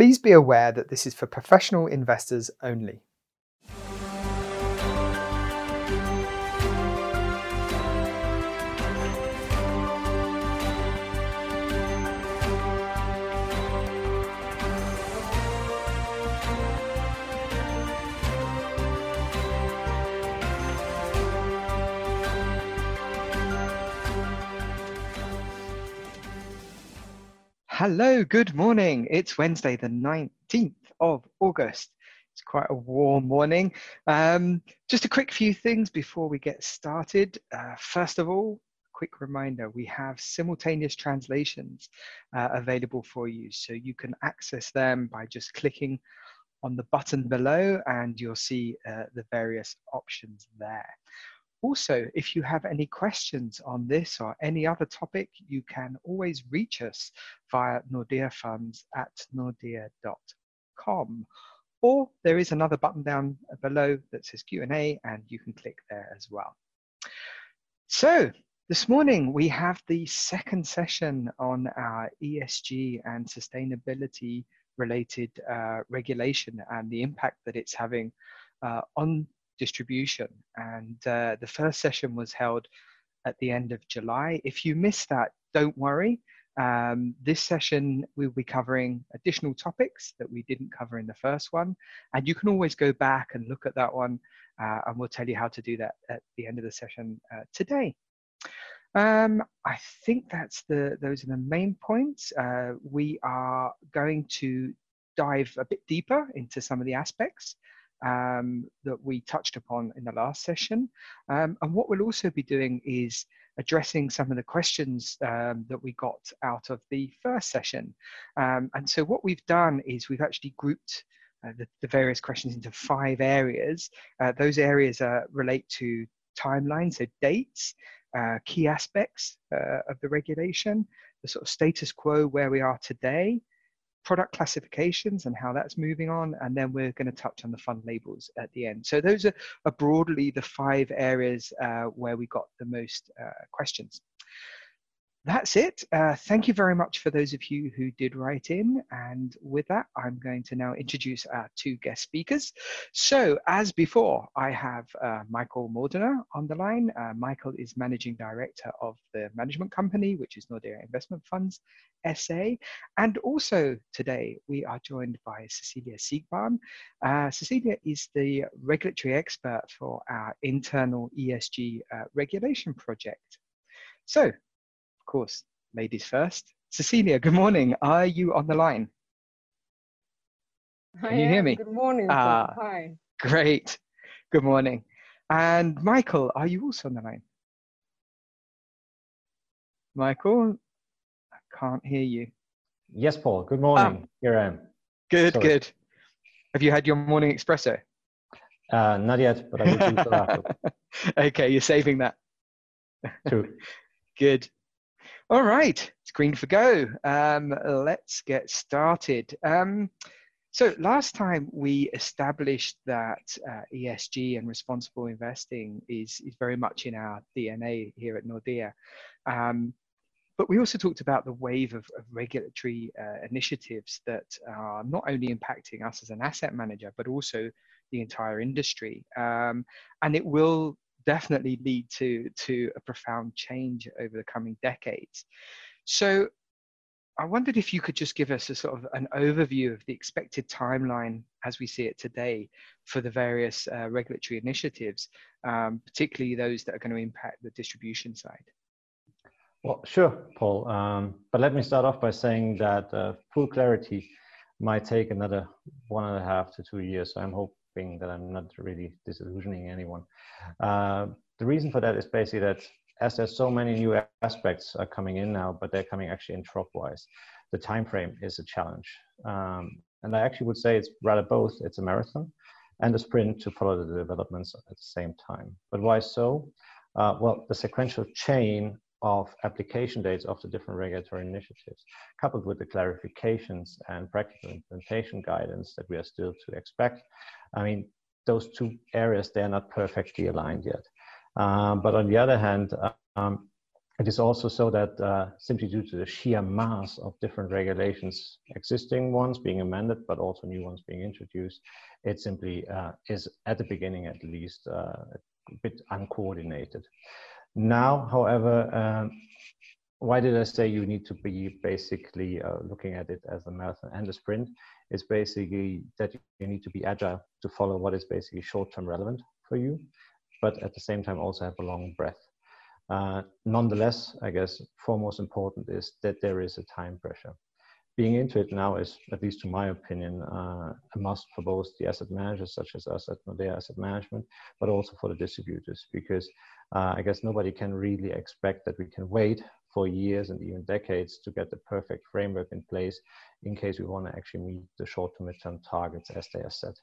Please be aware that this is for professional investors only. Hello, good morning. It's Wednesday, the 19th of August. It's quite a warm morning. Um, just a quick few things before we get started. Uh, first of all, quick reminder we have simultaneous translations uh, available for you. So you can access them by just clicking on the button below and you'll see uh, the various options there. Also, if you have any questions on this or any other topic, you can always reach us via Nordea Funds at nordea.com. Or there is another button down below that says Q&A and you can click there as well. So this morning we have the second session on our ESG and sustainability related uh, regulation and the impact that it's having uh, on distribution. And uh, the first session was held at the end of July. If you missed that, don't worry. Um, this session, we'll be covering additional topics that we didn't cover in the first one. And you can always go back and look at that one, uh, and we'll tell you how to do that at the end of the session uh, today. Um, I think that's the those are the main points. Uh, we are going to dive a bit deeper into some of the aspects um, that we touched upon in the last session. Um, and what we'll also be doing is addressing some of the questions um, that we got out of the first session. Um, and so what we've done is we've actually grouped uh, the, the, various questions into five areas. Uh, those areas uh, relate to timelines, so dates, uh, key aspects uh, of the regulation, the sort of status quo where we are today, product classifications and how that's moving on, and then we're going to touch on the fund labels at the end. So those are, are broadly the five areas uh, where we got the most uh, questions that's it. Uh, thank you very much for those of you who did write in. And with that, I'm going to now introduce our two guest speakers. So, as before, I have uh, Michael Mordiner on the line. Uh, Michael is Managing Director of the management company, which is Nordea Investment Funds SA. And also today, we are joined by Cecilia Siegbahn. Uh, Cecilia is the regulatory expert for our internal ESG uh, regulation project. So, course, ladies first. Cecilia, good morning. Are you on the line? Can you hear me? Good morning. Ah, Hi. Great. Good morning. And Michael, are you also on the line? Michael, I can't hear you. Yes, Paul. Good morning. Ah, Here I am. Good, Sorry. good. Have you had your morning espresso? Uh, not yet, but I will do that. okay, you're saving that. True. good. All right, it's green for go. Um, let's get started. Um, so last time we established that uh, ESG and responsible investing is, is very much in our DNA here at Nordea. Um, but we also talked about the wave of, of regulatory uh, initiatives that are not only impacting us as an asset manager, but also the entire industry. Um, and it will definitely lead to to a profound change over the coming decades. So I wondered if you could just give us a sort of an overview of the expected timeline as we see it today for the various uh, regulatory initiatives, um, particularly those that are going to impact the distribution side. Well, sure, Paul. Um, but let me start off by saying that uh, full clarity might take another one and a half to two years. So I'm hope, hoping that I'm not really disillusioning anyone. Uh, the reason for that is basically that as there's so many new aspects are coming in now, but they're coming actually in drop-wise, the time frame is a challenge. Um, and I actually would say it's rather both. It's a marathon and a sprint to follow the developments at the same time. But why so? Uh, well, the sequential chain of application dates of the different regulatory initiatives, coupled with the clarifications and practical implementation guidance that we are still to expect. I mean, those two areas, they're not perfectly aligned yet. Um, but on the other hand, um, it is also so that uh, simply due to the sheer mass of different regulations, existing ones being amended, but also new ones being introduced, it simply uh, is at the beginning at least uh, a bit uncoordinated. Now, however, um, why did I say you need to be basically uh, looking at it as a marathon and a sprint? It's basically that you need to be agile to follow what is basically short-term relevant for you, but at the same time also have a long breath. Uh, nonetheless, I guess foremost important is that there is a time pressure. Being into it now is, at least to my opinion, uh, a must for both the asset managers such as us at Nordea Asset Management, but also for the distributors, because uh, I guess nobody can really expect that we can wait for years and even decades to get the perfect framework in place in case we want to actually meet the short to midterm targets as they are set.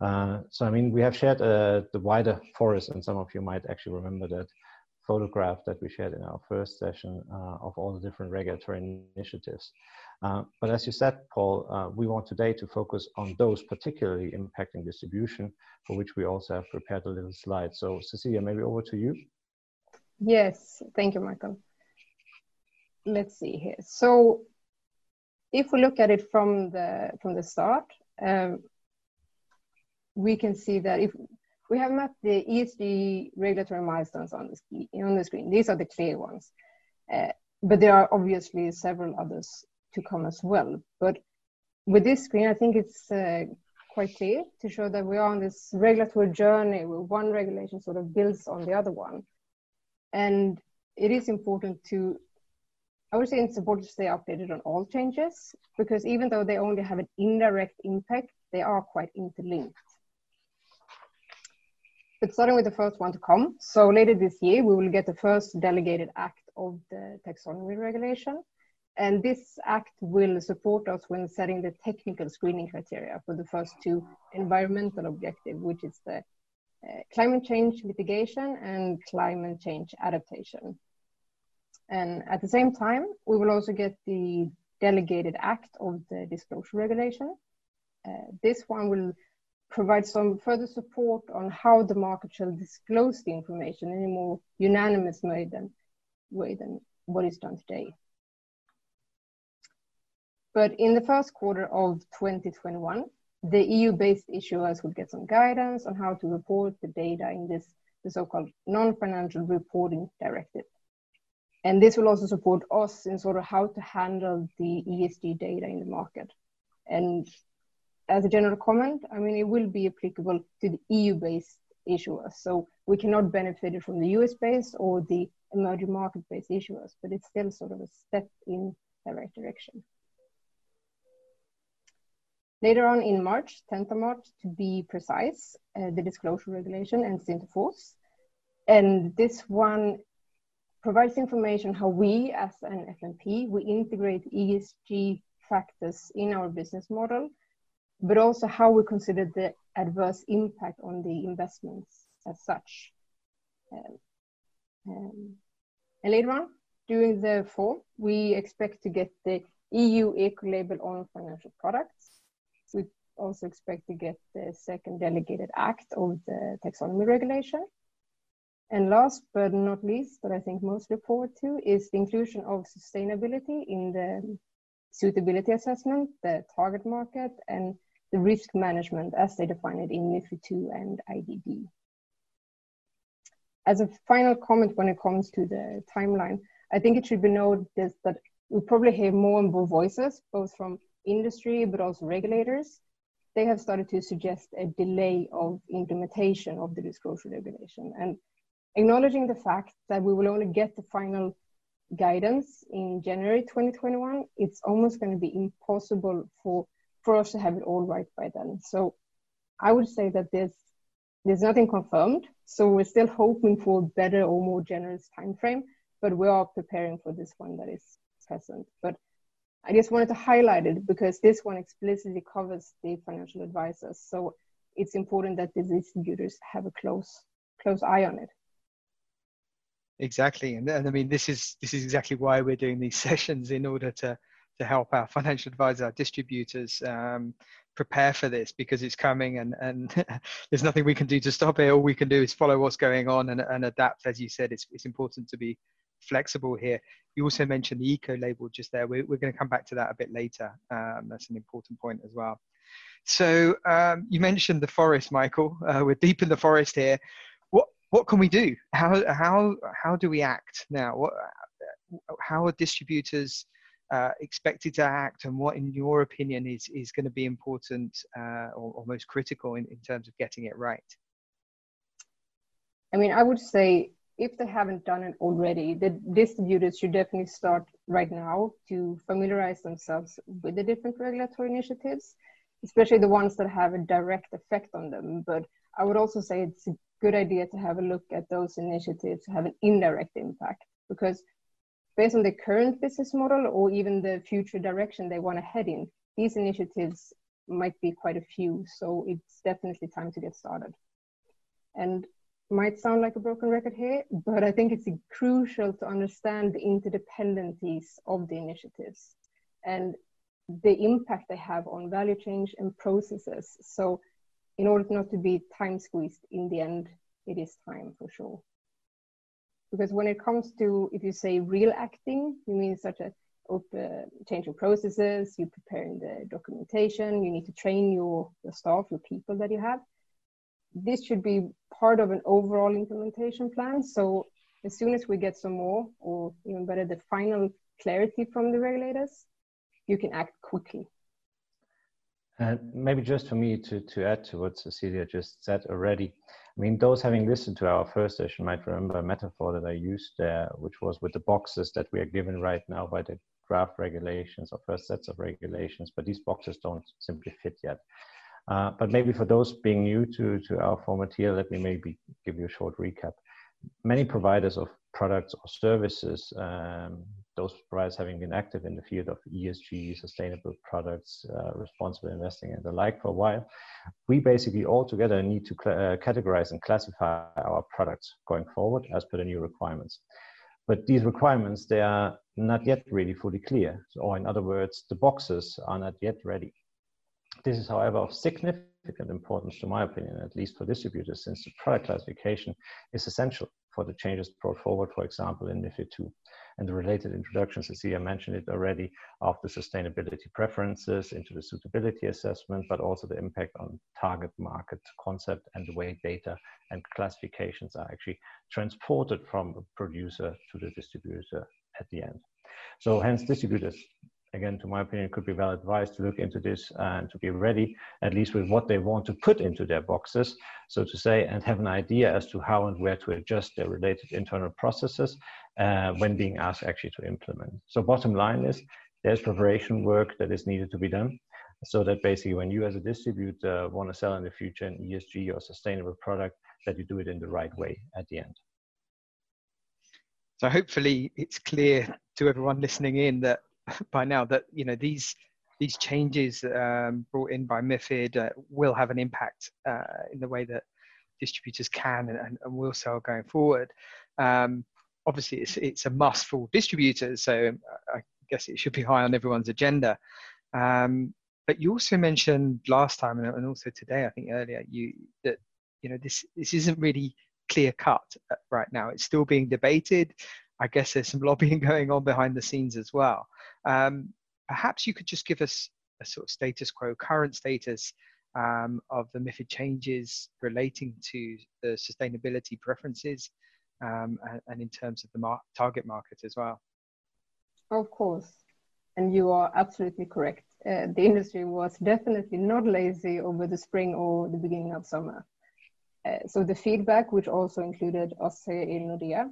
Uh, so, I mean, we have shared uh, the wider forest, and some of you might actually remember that photograph that we shared in our first session uh, of all the different regulatory initiatives. Uh, but as you said, Paul, uh, we want today to focus on those particularly impacting distribution, for which we also have prepared a little slide. So Cecilia, maybe over to you. Yes, thank you, Michael. Let's see here. So if we look at it from the from the start, um, we can see that if we have met the ESG regulatory milestones on the, on the screen. These are the clear ones. Uh, but there are obviously several others to come as well. But with this screen, I think it's uh, quite clear to show that we are on this regulatory journey where one regulation sort of builds on the other one. And it is important to, I would say it's important to stay updated on all changes because even though they only have an indirect impact, they are quite interlinked. But starting with the first one to come. So later this year, we will get the first delegated act of the taxonomy regulation. And this act will support us when setting the technical screening criteria for the first two environmental objective, which is the uh, climate change mitigation and climate change adaptation. And at the same time, we will also get the delegated act of the disclosure regulation. Uh, this one will provide some further support on how the market shall disclose the information in a more unanimous way than, way than what is done today. But in the first quarter of 2021, the EU-based issuers will get some guidance on how to report the data in this the so-called non-financial reporting directive. And this will also support us in sort of how to handle the ESG data in the market. And as a general comment, I mean, it will be applicable to the EU-based issuers. So we cannot benefit from the US-based or the emerging market-based issuers, but it's still sort of a step in the right direction. Later on in March, 10th of March, to be precise, uh, the disclosure regulation enters into force. And this one provides information how we as an FMP, we integrate ESG factors in our business model but also how we consider the adverse impact on the investments as such. Um, um, and later on, during the fall, we expect to get the EU eco label on financial products. We also expect to get the second delegated act of the taxonomy regulation. And last but not least, that I think most look forward to is the inclusion of sustainability in the suitability assessment, the target market, and the risk management as they define it in MIFID II and IDD. As a final comment when it comes to the timeline, I think it should be noted that we probably hear more and more voices, both from industry but also regulators. They have started to suggest a delay of implementation of the disclosure regulation. And acknowledging the fact that we will only get the final guidance in January 2021, it's almost going to be impossible for for us to have it all right by then. So I would say that there's there's nothing confirmed. So we're still hoping for a better or more generous time frame, but we are preparing for this one that is present. But I just wanted to highlight it because this one explicitly covers the financial advisors. So it's important that the distributors have a close close eye on it. Exactly, and, and I mean this is this is exactly why we're doing these sessions in order to to help our financial advisors, our distributors um, prepare for this because it's coming and, and there's nothing we can do to stop it. All we can do is follow what's going on and, and adapt. As you said, it's, it's important to be flexible here. You also mentioned the eco label just there. We're, we're going to come back to that a bit later. Um, that's an important point as well. So um, you mentioned the forest, Michael. Uh, we're deep in the forest here. What can we do? How how how do we act now? What how are distributors uh, expected to act, and what, in your opinion, is is going to be important uh, or, or, most critical in, in terms of getting it right? I mean, I would say if they haven't done it already, the distributors should definitely start right now to familiarize themselves with the different regulatory initiatives, especially the ones that have a direct effect on them. But I would also say it's good idea to have a look at those initiatives have an indirect impact because based on the current business model or even the future direction they want to head in, these initiatives might be quite a few. So it's definitely time to get started. And might sound like a broken record here, but I think it's crucial to understand the interdependencies of the initiatives and the impact they have on value change and processes. So in order not to be time squeezed in the end, it is time for sure. Because when it comes to if you say real acting you mean such a uh, changing processes you're preparing the documentation you need to train your, your staff your people that you have. This should be part of an overall implementation plan. So as soon as we get some more or even better the final clarity from the regulators you can act quickly and maybe just for me to, to add to what Cecilia just said already, I mean, those having listened to our first session might remember a metaphor that I used there, which was with the boxes that we are given right now by the draft regulations or first sets of regulations, but these boxes don't simply fit yet. Uh, but maybe for those being new to, to our format here, let me maybe give you a short recap. Many providers of products or services, um, those providers having been active in the field of ESG, sustainable products, uh, responsible investing, and the like for a while, we basically all together need to uh, categorize and classify our products going forward as per the new requirements. But these requirements, they are not yet really fully clear. So, or in other words, the boxes are not yet ready. This is, however, of significant importance, to my opinion, at least for distributors, since the product classification is essential for the changes brought forward, for example, in MIFID II. And the related introductions, Cecilia mentioned it already, of the sustainability preferences into the suitability assessment, but also the impact on target market concept and the way data and classifications are actually transported from a producer to the distributor at the end. So hence distributors again, to my opinion, could be well advised to look into this and to be ready, at least with what they want to put into their boxes, so to say, and have an idea as to how and where to adjust their related internal processes uh, when being asked actually to implement. So bottom line is there's preparation work that is needed to be done. So that basically when you as a distributor want to sell in the future an ESG or sustainable product, that you do it in the right way at the end. So hopefully it's clear to everyone listening in that by now that you know these these changes um, brought in by MIFID uh, will have an impact uh, in the way that distributors can and, and will sell going forward. Um, obviously, it's, it's a must for distributors, so I guess it should be high on everyone's agenda. Um, but you also mentioned last time and also today, I think earlier, you that you know this this isn't really clear cut uh, right now. It's still being debated. I guess there's some lobbying going on behind the scenes as well. Um, perhaps you could just give us a sort of status quo, current status um, of the MIFID changes relating to the sustainability preferences um, and, in terms of the mar- target market as well. Of course, and you are absolutely correct. Uh, the industry was definitely not lazy over the spring or the beginning of summer. Uh, so the feedback, which also included us here in Nordea,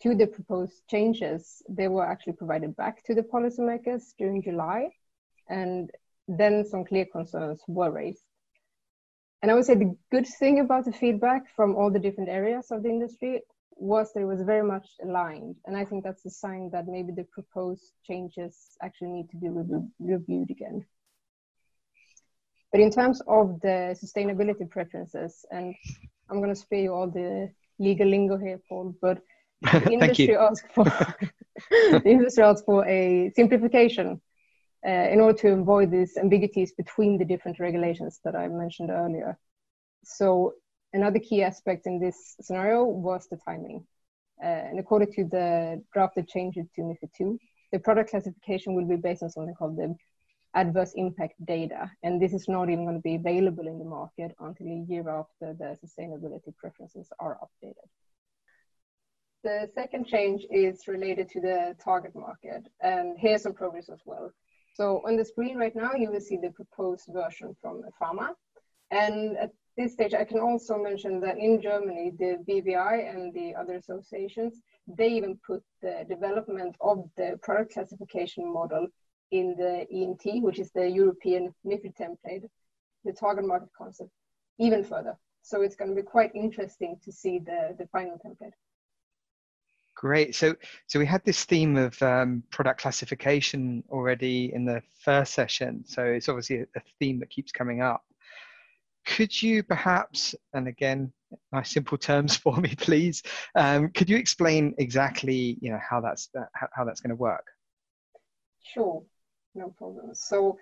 to the proposed changes, they were actually provided back to the policymakers during July, and then some clear concerns were raised. And I would say the good thing about the feedback from all the different areas of the industry was that it was very much aligned. And I think that's a sign that maybe the proposed changes actually need to be re reviewed again. But in terms of the sustainability preferences, and I'm going to spare you all the legal lingo here, Paul, but the industry asked for the industry asked for a simplification uh, in order to avoid these ambiguities between the different regulations that I mentioned earlier. So another key aspect in this scenario was the timing. Uh, and according to the drafted changes to MIFID II, the product classification will be based on something called the adverse impact data. And this is not even going to be available in the market until a year after the sustainability preferences are updated. The second change is related to the target market. And here's some progress as well. So on the screen right now, you will see the proposed version from EFAMA. And at this stage, I can also mention that in Germany, the BVI and the other associations, they even put the development of the product classification model in the EMT, which is the European MIFID template, the target market concept, even further. So it's going to be quite interesting to see the, the final template. Great. So, so we had this theme of um, product classification already in the first session. So it's obviously a theme that keeps coming up. Could you perhaps, and again, nice simple terms for me, please. Um, could you explain exactly, you know, how that's uh, how, that's going to work? Sure, no problem. So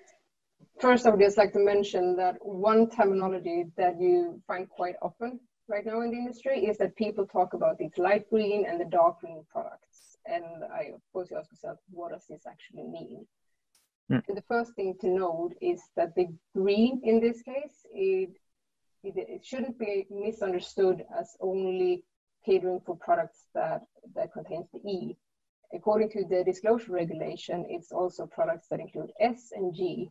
first, I would just like to mention that one terminology that you find quite often right now in the industry is that people talk about these light green and the dark green products. And I, of course, you ask yourself, what does this actually mean? Mm. And the first thing to note is that the green in this case, it, it, it, shouldn't be misunderstood as only catering for products that, that contains the E. According to the disclosure regulation, it's also products that include S and G,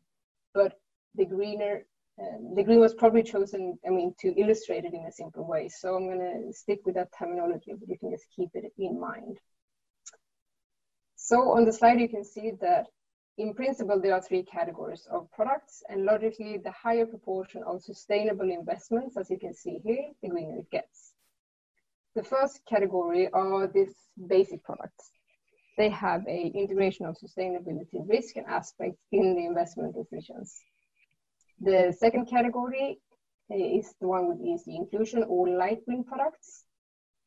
but the greener um, the green was probably chosen, I mean, to illustrate it in a simple way. So I'm going to stick with that terminology, but you can just keep it in mind. So on the slide, you can see that in principle, there are three categories of products, and logically, the higher proportion of sustainable investments, as you can see here, the greener it gets. The first category are these basic products. They have a integration of sustainability risk and aspects in the investment decisions. The second category eh, is the one with ESG inclusion or light green products.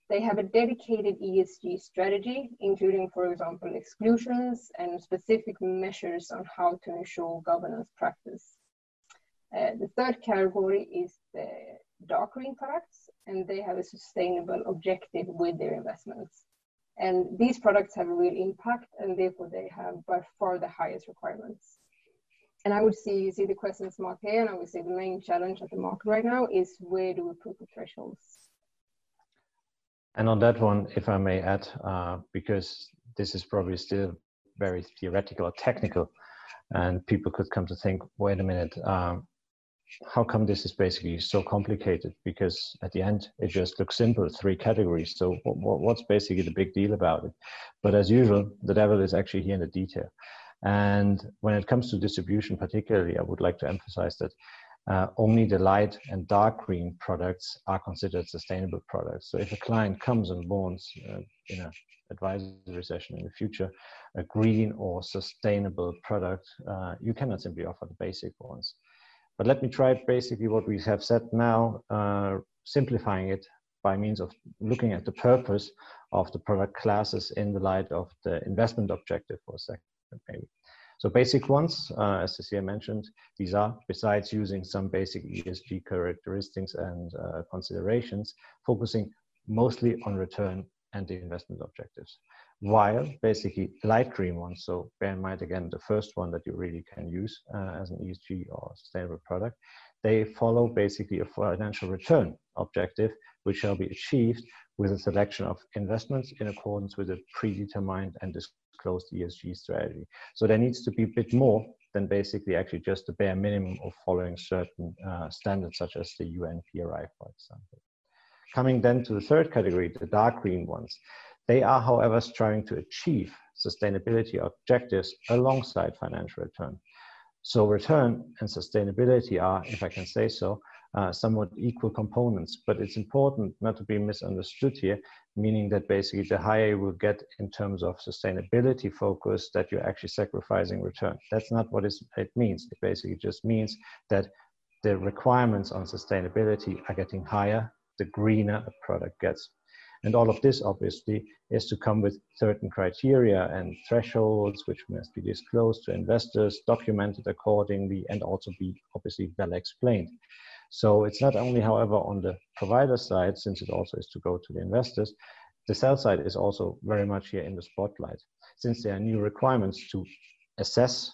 They have a dedicated ESG strategy, including, for example, exclusions and specific measures on how to ensure governance practice. Uh, the third category is the dark green products, and they have a sustainable objective with their investments. And these products have a real impact, and therefore they have by far the highest requirements. And I would see, see the questions mark here, and I would say the main challenge at the market right now is where do we put the thresholds? And on that one, if I may add, uh, because this is probably still very theoretical or technical, and people could come to think, wait a minute, um, how come this is basically so complicated? Because at the end, it just looks simple, three categories. So what's basically the big deal about it? But as usual, the devil is actually here in the detail. And when it comes to distribution, particularly, I would like to emphasize that uh, only the light and dark green products are considered sustainable products. So if a client comes and wants uh, in an advisory session in the future a green or sustainable product, uh, you cannot simply offer the basic ones. But let me try basically what we have said now, uh, simplifying it by means of looking at the purpose of the product classes in the light of the investment objective for a second, maybe. So basic ones, uh, as Cecilia mentioned, these are, besides using some basic ESG characteristics and uh, considerations, focusing mostly on return and the investment objectives. While basically light green ones, so bear in mind again, the first one that you really can use uh, as an ESG or sustainable product, they follow basically a financial return objective, which shall be achieved with a selection of investments in accordance with a predetermined and disclosed ESG strategy. So there needs to be a bit more than basically actually just the bare minimum of following certain uh, standards such as the UN PRI, for example. Coming then to the third category, the dark green ones. They are, however, striving to achieve sustainability objectives alongside financial return. So return and sustainability are, if I can say so, uh, somewhat equal components, but it's important not to be misunderstood here, meaning that basically the higher you will get in terms of sustainability focus, that you're actually sacrificing return. That's not what it means. It basically just means that the requirements on sustainability are getting higher, the greener a product gets. And all of this obviously is to come with certain criteria and thresholds which must be disclosed to investors, documented accordingly, and also be obviously well explained. So it's not only, however, on the provider side, since it also is to go to the investors, the sell side is also very much here in the spotlight since there are new requirements to assess,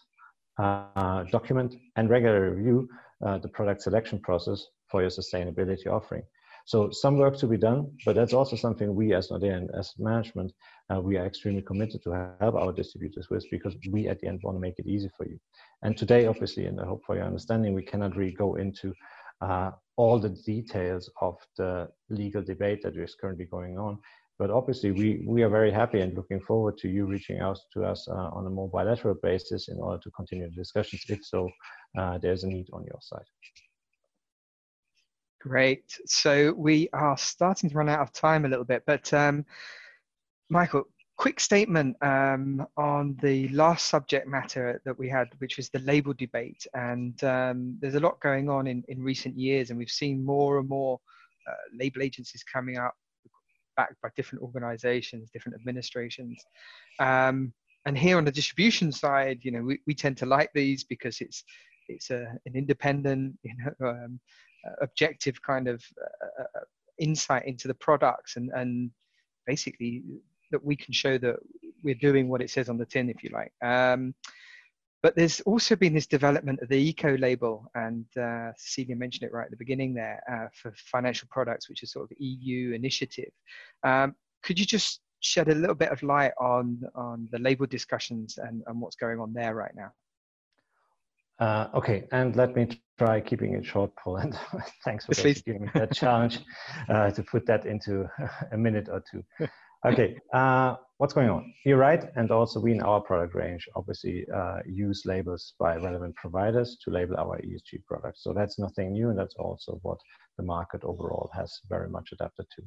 uh, document, and regularly review uh, the product selection process for your sustainability offering. So some work to be done, but that's also something we as Nordea and as management, uh, we are extremely committed to help our distributors with because we at the end want to make it easy for you. And today, obviously, and I hope for your understanding, we cannot really go into uh, all the details of the legal debate that is currently going on. But obviously, we, we are very happy and looking forward to you reaching out to us uh, on a more bilateral basis in order to continue the discussions, if so, uh, there's a need on your side. Great. So we are starting to run out of time a little bit, but um, Michael, quick statement um, on the last subject matter that we had, which was the label debate. And um, there's a lot going on in, in recent years, and we've seen more and more uh, label agencies coming up, backed by different organizations, different administrations. Um, and here on the distribution side, you know, we, we tend to like these because it's it's a, an independent, you know, um, objective kind of uh, uh, insight into the products and, and basically that we can show that we're doing what it says on the tin, if you like. Um, but there's also been this development of the eco label, and uh, Cecilia mentioned it right at the beginning there uh, for financial products, which is sort of EU initiative. Um, could you just shed a little bit of light on on the label discussions and, and what's going on there right now? Uh, okay, and let me try keeping it short, Paul. And thanks for giving me that challenge uh, to put that into a minute or two. Okay, uh, what's going on? You're right, and also we in our product range obviously uh, use labels by relevant providers to label our ESG products. So that's nothing new, and that's also what the market overall has very much adapted to.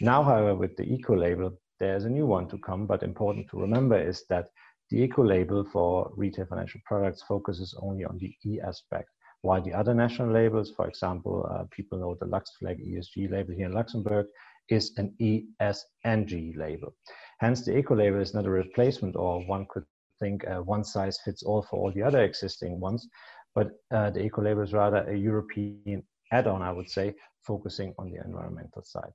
Now, however, with the eco label, there's a new one to come, but important to remember is that the eco label for retail financial products focuses only on the E aspect, while the other national labels, for example, uh, people know the LuxFLAG ESG label here in Luxembourg, is an ESNG label. Hence, the eco label is not a replacement, or one could think uh, one size fits all for all the other existing ones, but uh, the eco label is rather a European add-on, I would say, focusing on the environmental side.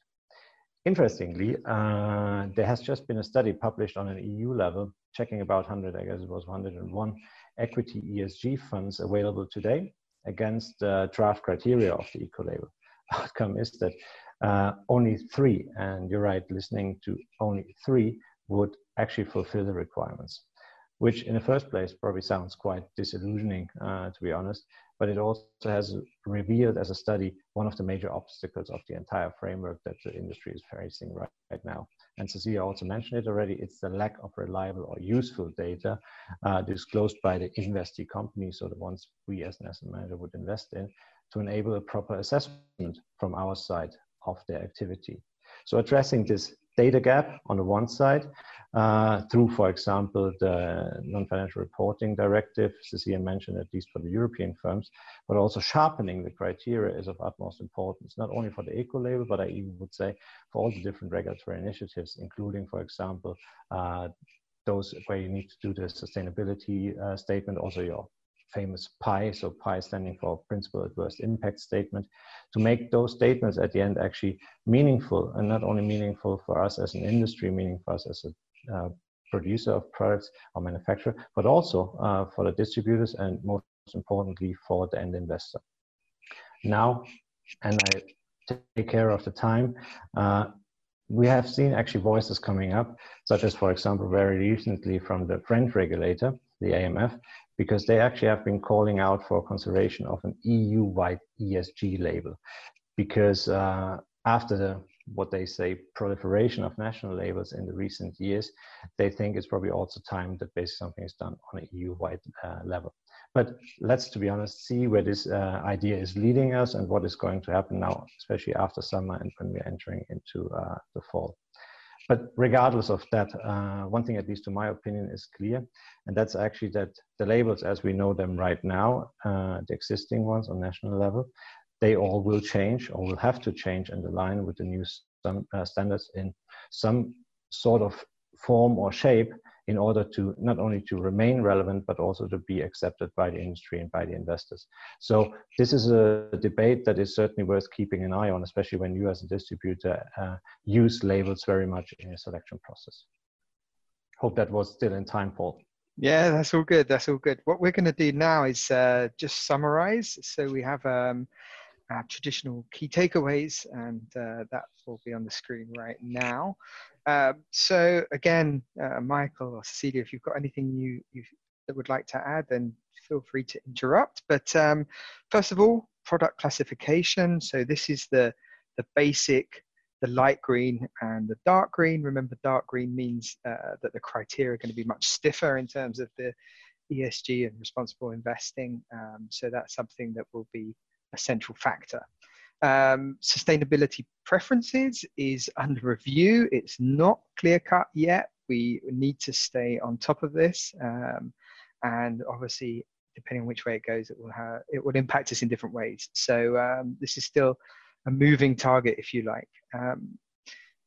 Interestingly, uh, there has just been a study published on an EU level, checking about 100, I guess it was 101 equity ESG funds available today against the draft criteria of the eco label. Outcome is that uh, only three, and you're right, listening to only three would actually fulfill the requirements, which in the first place probably sounds quite disillusioning, uh, to be honest, but it also has revealed as a study one of the major obstacles of the entire framework that the industry is facing right, right now. And Cecilia also mentioned it already, it's the lack of reliable or useful data uh, disclosed by the investee companies, so the ones we as an asset manager would invest in, to enable a proper assessment from our side of their activity. So addressing this data gap on the one side uh, through, for example, the non-financial reporting directive, Cecilia mentioned at least for the European firms, but also sharpening the criteria is of utmost importance, not only for the eco label, but I even would say for all the different regulatory initiatives, including, for example, uh, those where you need to do the sustainability uh, statement, also your famous PI, so PI standing for Principal Adverse Impact Statement, to make those statements at the end actually meaningful and not only meaningful for us as an industry, meaning for us as a uh, producer of products or manufacturer, but also uh, for the distributors and most importantly for the end investor. Now, and I take care of the time, uh, we have seen actually voices coming up, such as, for example, very recently from the French regulator, the AMF, because they actually have been calling out for consideration of an EU-wide ESG label. Because uh, after the what they say proliferation of national labels in the recent years, they think it's probably also time that basically something is done on an EU-wide uh, level. But let's, to be honest, see where this uh, idea is leading us and what is going to happen now, especially after summer and when we're entering into uh, the fall. But regardless of that, uh, one thing, at least to my opinion, is clear, and that's actually that the labels as we know them right now, uh, the existing ones on national level, they all will change or will have to change and align with the new uh, standards in some sort of form or shape in order to not only to remain relevant, but also to be accepted by the industry and by the investors. So this is a debate that is certainly worth keeping an eye on, especially when you as a distributor uh, use labels very much in your selection process. Hope that was still in time, Paul. Yeah, that's all good. That's all good. What we're going to do now is uh, just summarize. So we have um, our traditional key takeaways, and uh, that will be on the screen right now. Um, so again, uh, Michael or Cecilia, if you've got anything you, you that would like to add, then feel free to interrupt. But um, first of all, product classification. So this is the the basic, the light green and the dark green. Remember, dark green means uh, that the criteria are going to be much stiffer in terms of the ESG and responsible investing. Um, so that's something that will be a central factor. Um, sustainability preferences is under review. It's not clear cut yet. We need to stay on top of this. Um, and obviously, depending on which way it goes, it will have, it will impact us in different ways. So um, this is still a moving target, if you like. Um,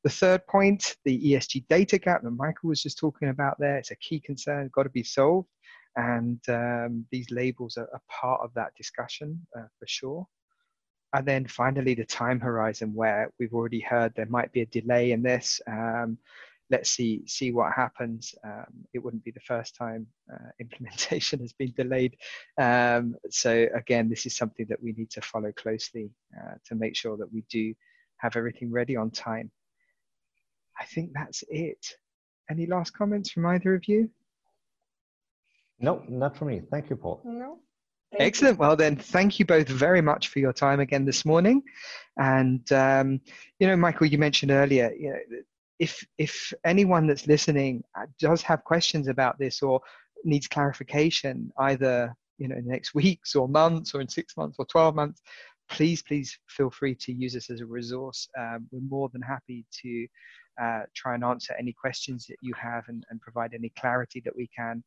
the third point, the ESG data gap that Michael was just talking about there, it's a key concern, got to be solved. And um, these labels are, a part of that discussion uh, for sure. And then finally, the time horizon where we've already heard there might be a delay in this. Um, let's see see what happens. Um, it wouldn't be the first time uh, implementation has been delayed. Um, so again, this is something that we need to follow closely uh, to make sure that we do have everything ready on time. I think that's it. Any last comments from either of you? No, not for me. Thank you, Paul. No. Thank Excellent. You. Well, then, thank you both very much for your time again this morning. And um, you know, Michael, you mentioned earlier, you know, if if anyone that's listening uh, does have questions about this or needs clarification, either you know in the next weeks or months or in six months or twelve months, please please feel free to use us as a resource. Um, we're more than happy to uh, try and answer any questions that you have and, and provide any clarity that we can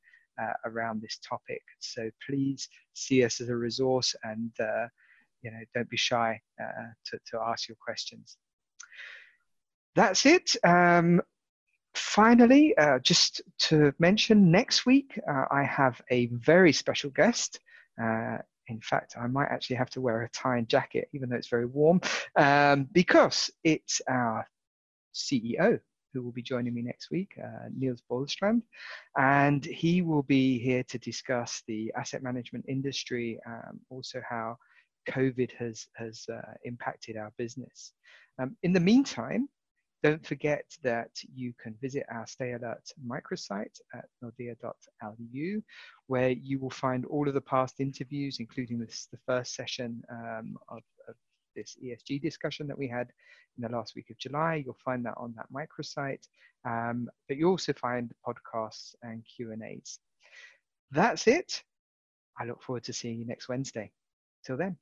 around this topic. So please see us as a resource and uh, you know don't be shy uh, to, to ask your questions. That's it. Um, finally, uh, just to mention, next week uh, I have a very special guest. Uh, in fact, I might actually have to wear a tie and jacket, even though it's very warm, um, because it's our CEO who will be joining me next week, uh, Nils Bolmstrand. And he will be here to discuss the asset management industry, um, also how COVID has, has uh, impacted our business. Um, in the meantime, don't forget that you can visit our Stay Alert microsite at nordea.lu, where you will find all of the past interviews, including this, the first session um, of, of this ESG discussion that we had in the last week of July. You'll find that on that microsite, um, but you also find the podcasts and Q&As. That's it. I look forward to seeing you next Wednesday. Till then.